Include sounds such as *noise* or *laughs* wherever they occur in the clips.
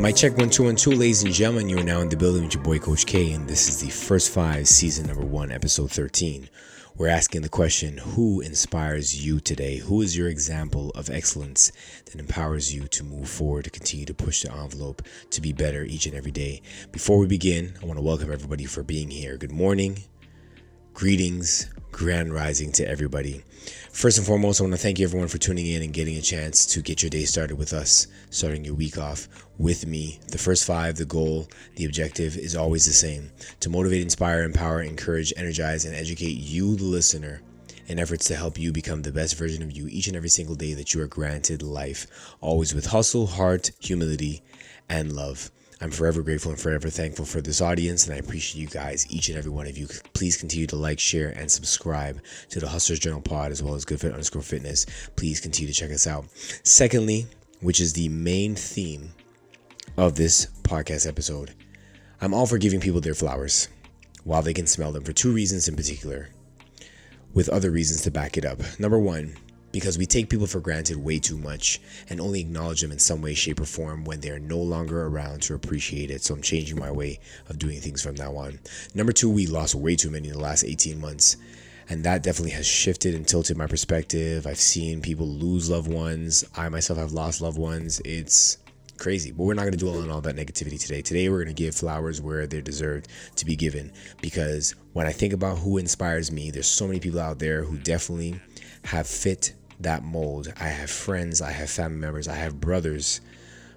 My check one two one two, ladies and gentlemen. You are now in the building with your boy Coach K, and this is the first five, season number one, episode thirteen. We're asking the question Who inspires you today? Who is your example of excellence that empowers you to move forward, to continue to push the envelope, to be better each and every day? Before we begin, I want to welcome everybody for being here. Good morning, greetings, grand rising to everybody. First and foremost, I want to thank you everyone for tuning in and getting a chance to get your day started with us, starting your week off with me. The first five, the goal, the objective is always the same to motivate, inspire, empower, encourage, energize, and educate you, the listener, in efforts to help you become the best version of you each and every single day that you are granted life, always with hustle, heart, humility, and love. I'm forever grateful and forever thankful for this audience, and I appreciate you guys, each and every one of you. Please continue to like, share, and subscribe to the Hustlers Journal Pod as well as Good Fit underscore Fitness. Please continue to check us out. Secondly, which is the main theme of this podcast episode, I'm all for giving people their flowers while they can smell them for two reasons in particular, with other reasons to back it up. Number one, because we take people for granted way too much and only acknowledge them in some way, shape, or form when they're no longer around to appreciate it. So I'm changing my way of doing things from now on. Number two, we lost way too many in the last 18 months. And that definitely has shifted and tilted my perspective. I've seen people lose loved ones. I myself have lost loved ones. It's crazy. But we're not going to dwell on all that negativity today. Today, we're going to give flowers where they're deserved to be given. Because when I think about who inspires me, there's so many people out there who definitely have fit that mold. I have friends, I have family members, I have brothers.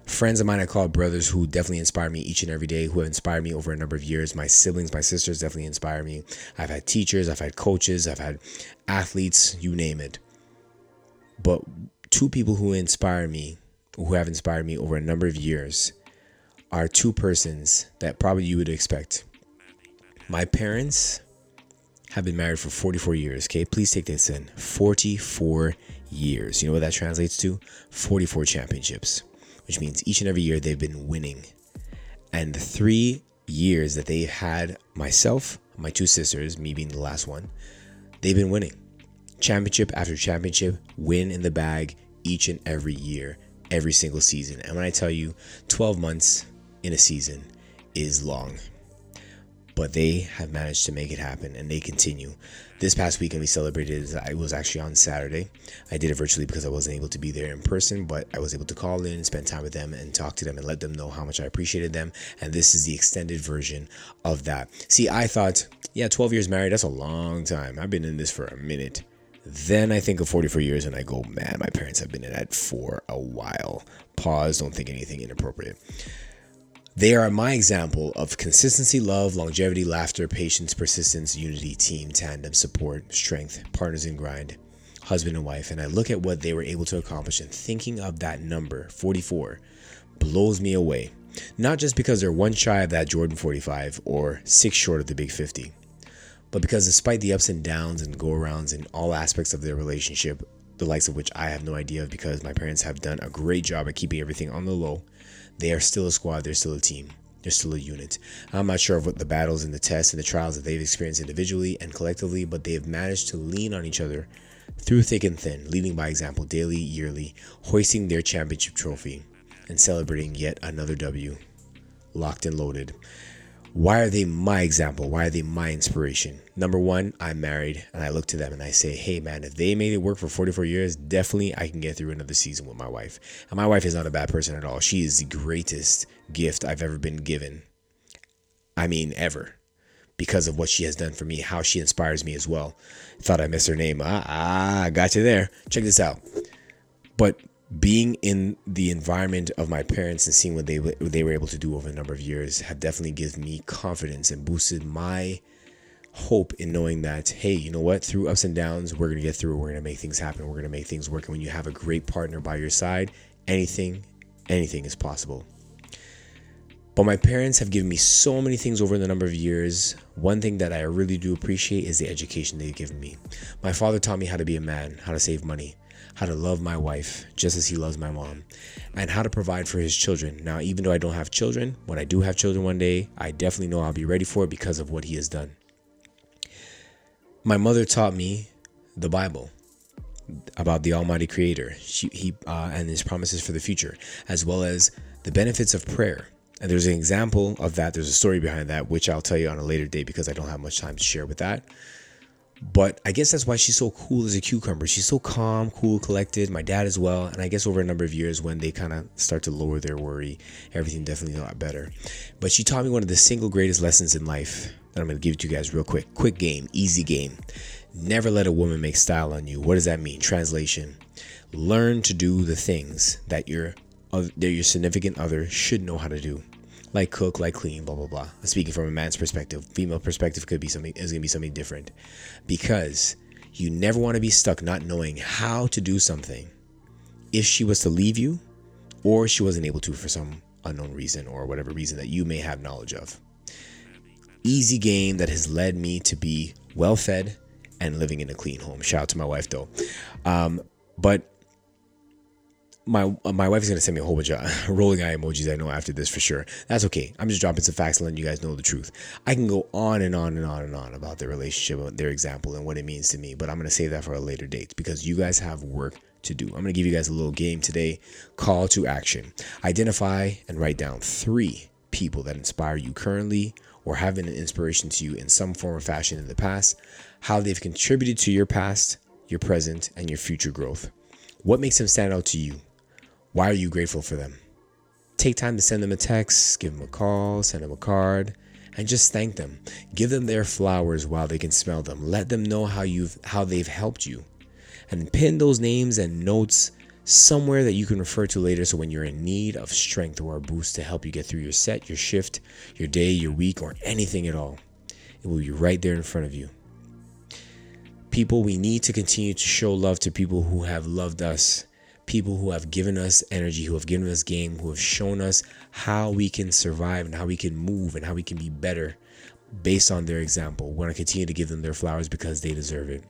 Friends of mine I call brothers who definitely inspire me each and every day, who have inspired me over a number of years. My siblings, my sisters definitely inspire me. I've had teachers, I've had coaches, I've had athletes, you name it. But two people who inspire me, who have inspired me over a number of years, are two persons that probably you would expect. My parents have been married for 44 years. Okay, please take this in 44 years. You know what that translates to? 44 championships, which means each and every year they've been winning. And the three years that they've had myself, my two sisters, me being the last one, they've been winning. Championship after championship, win in the bag each and every year, every single season. And when I tell you 12 months in a season is long but they have managed to make it happen and they continue. This past weekend we celebrated, it was actually on Saturday. I did it virtually because I wasn't able to be there in person, but I was able to call in, spend time with them, and talk to them and let them know how much I appreciated them. And this is the extended version of that. See, I thought, yeah, 12 years married, that's a long time. I've been in this for a minute. Then I think of 44 years and I go, man, my parents have been in that for a while. Pause, don't think anything inappropriate. They are my example of consistency, love, longevity, laughter, patience, persistence, unity, team, tandem, support, strength, partners in grind, husband and wife. And I look at what they were able to accomplish and thinking of that number, 44, blows me away. Not just because they're one shy of that Jordan 45 or six short of the big 50, but because despite the ups and downs and go arounds in all aspects of their relationship, the likes of which I have no idea of because my parents have done a great job at keeping everything on the low they are still a squad. They're still a team. They're still a unit. I'm not sure of what the battles and the tests and the trials that they've experienced individually and collectively, but they have managed to lean on each other through thick and thin, leading by example daily, yearly, hoisting their championship trophy, and celebrating yet another W. Locked and loaded. Why are they my example? Why are they my inspiration? Number one, I'm married and I look to them and I say, hey man, if they made it work for 44 years, definitely I can get through another season with my wife. And my wife is not a bad person at all. She is the greatest gift I've ever been given. I mean, ever. Because of what she has done for me, how she inspires me as well. Thought I missed her name. Ah, ah, got you there. Check this out. But being in the environment of my parents and seeing what they what they were able to do over a number of years have definitely given me confidence and boosted my hope in knowing that hey you know what? Through ups and downs we're going to get through we're going to make things happen. We're going to make things work. And when you have a great partner by your side anything anything is possible. But my parents have given me so many things over the number of years. One thing that I really do appreciate is the education they've given me. My father taught me how to be a man, how to save money, how to love my wife just as he loves my mom, and how to provide for his children. Now, even though I don't have children, when I do have children one day, I definitely know I'll be ready for it because of what he has done. My mother taught me the Bible. about the Almighty Creator she, he, uh, and His promises for the future, as well as the benefits of prayer. And there's an example of that. There's a story behind that, which I'll tell you on a later date because I don't have much time to share with that. But I guess that's why she's so cool as a cucumber. She's so calm, cool, collected. My dad as well. And I guess over a number of years, when they kind of start to lower their worry, everything definitely a lot better. But she taught me one of the single greatest lessons in life that I'm going to give to you guys real quick. Quick game, easy game. Never let a woman make style on you. What does that mean? Translation: Learn to do the things that your that your significant other should know how to do like cook, like clean, blah blah blah. Speaking from a man's perspective, female perspective could be something is gonna be something different, because you never want to be stuck not knowing how to do something. If she was to leave you, or she wasn't able to for some unknown reason or whatever reason that you may have knowledge of. Easy game that has led me to be well fed and living in a clean home. Shout out to my wife though. Um, but my my wife is gonna send me a whole bunch of *laughs* rolling eye emojis. I know after this for sure. That's okay. I'm just dropping some facts and letting you guys know the truth. I can go on and on and on and on about their relationship, their example, and what it means to me. But I'm gonna save that for a later date because you guys have work to do. I'm gonna give you guys a little game today. Call to action. Identify and write down three people that inspire you currently or have been an inspiration to you in some form or fashion in the past. How they've contributed to your past, your present, and your future growth. What makes them stand out to you? Why are you grateful for them? Take time to send them a text, give them a call, send them a card, and just thank them. Give them their flowers while they can smell them. Let them know how you've how they've helped you. And pin those names and notes somewhere that you can refer to later so when you're in need of strength or a boost to help you get through your set, your shift, your day, your week, or anything at all. It will be right there in front of you. People, we need to continue to show love to people who have loved us people who have given us energy, who have given us game, who have shown us how we can survive and how we can move and how we can be better based on their example. We want to continue to give them their flowers because they deserve it.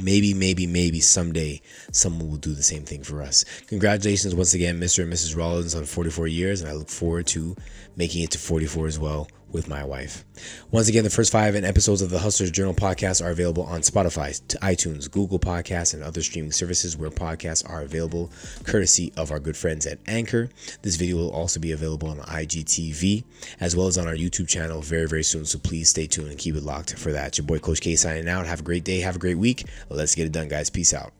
Maybe, maybe, maybe someday someone will do the same thing for us. Congratulations once again, Mr. and Mrs. Rollins, on 44 years, and I look forward to making it to 44 as well with my wife. Once again, the first five and episodes of the Hustlers Journal podcast are available on Spotify, iTunes, Google Podcasts, and other streaming services where podcasts are available, courtesy of our good friends at Anchor. This video will also be available on IGTV as well as on our YouTube channel very, very soon. So please stay tuned and keep it locked for that. Your boy Coach K signing out. Have a great day. Have a great week. Let's get it done, guys. Peace out.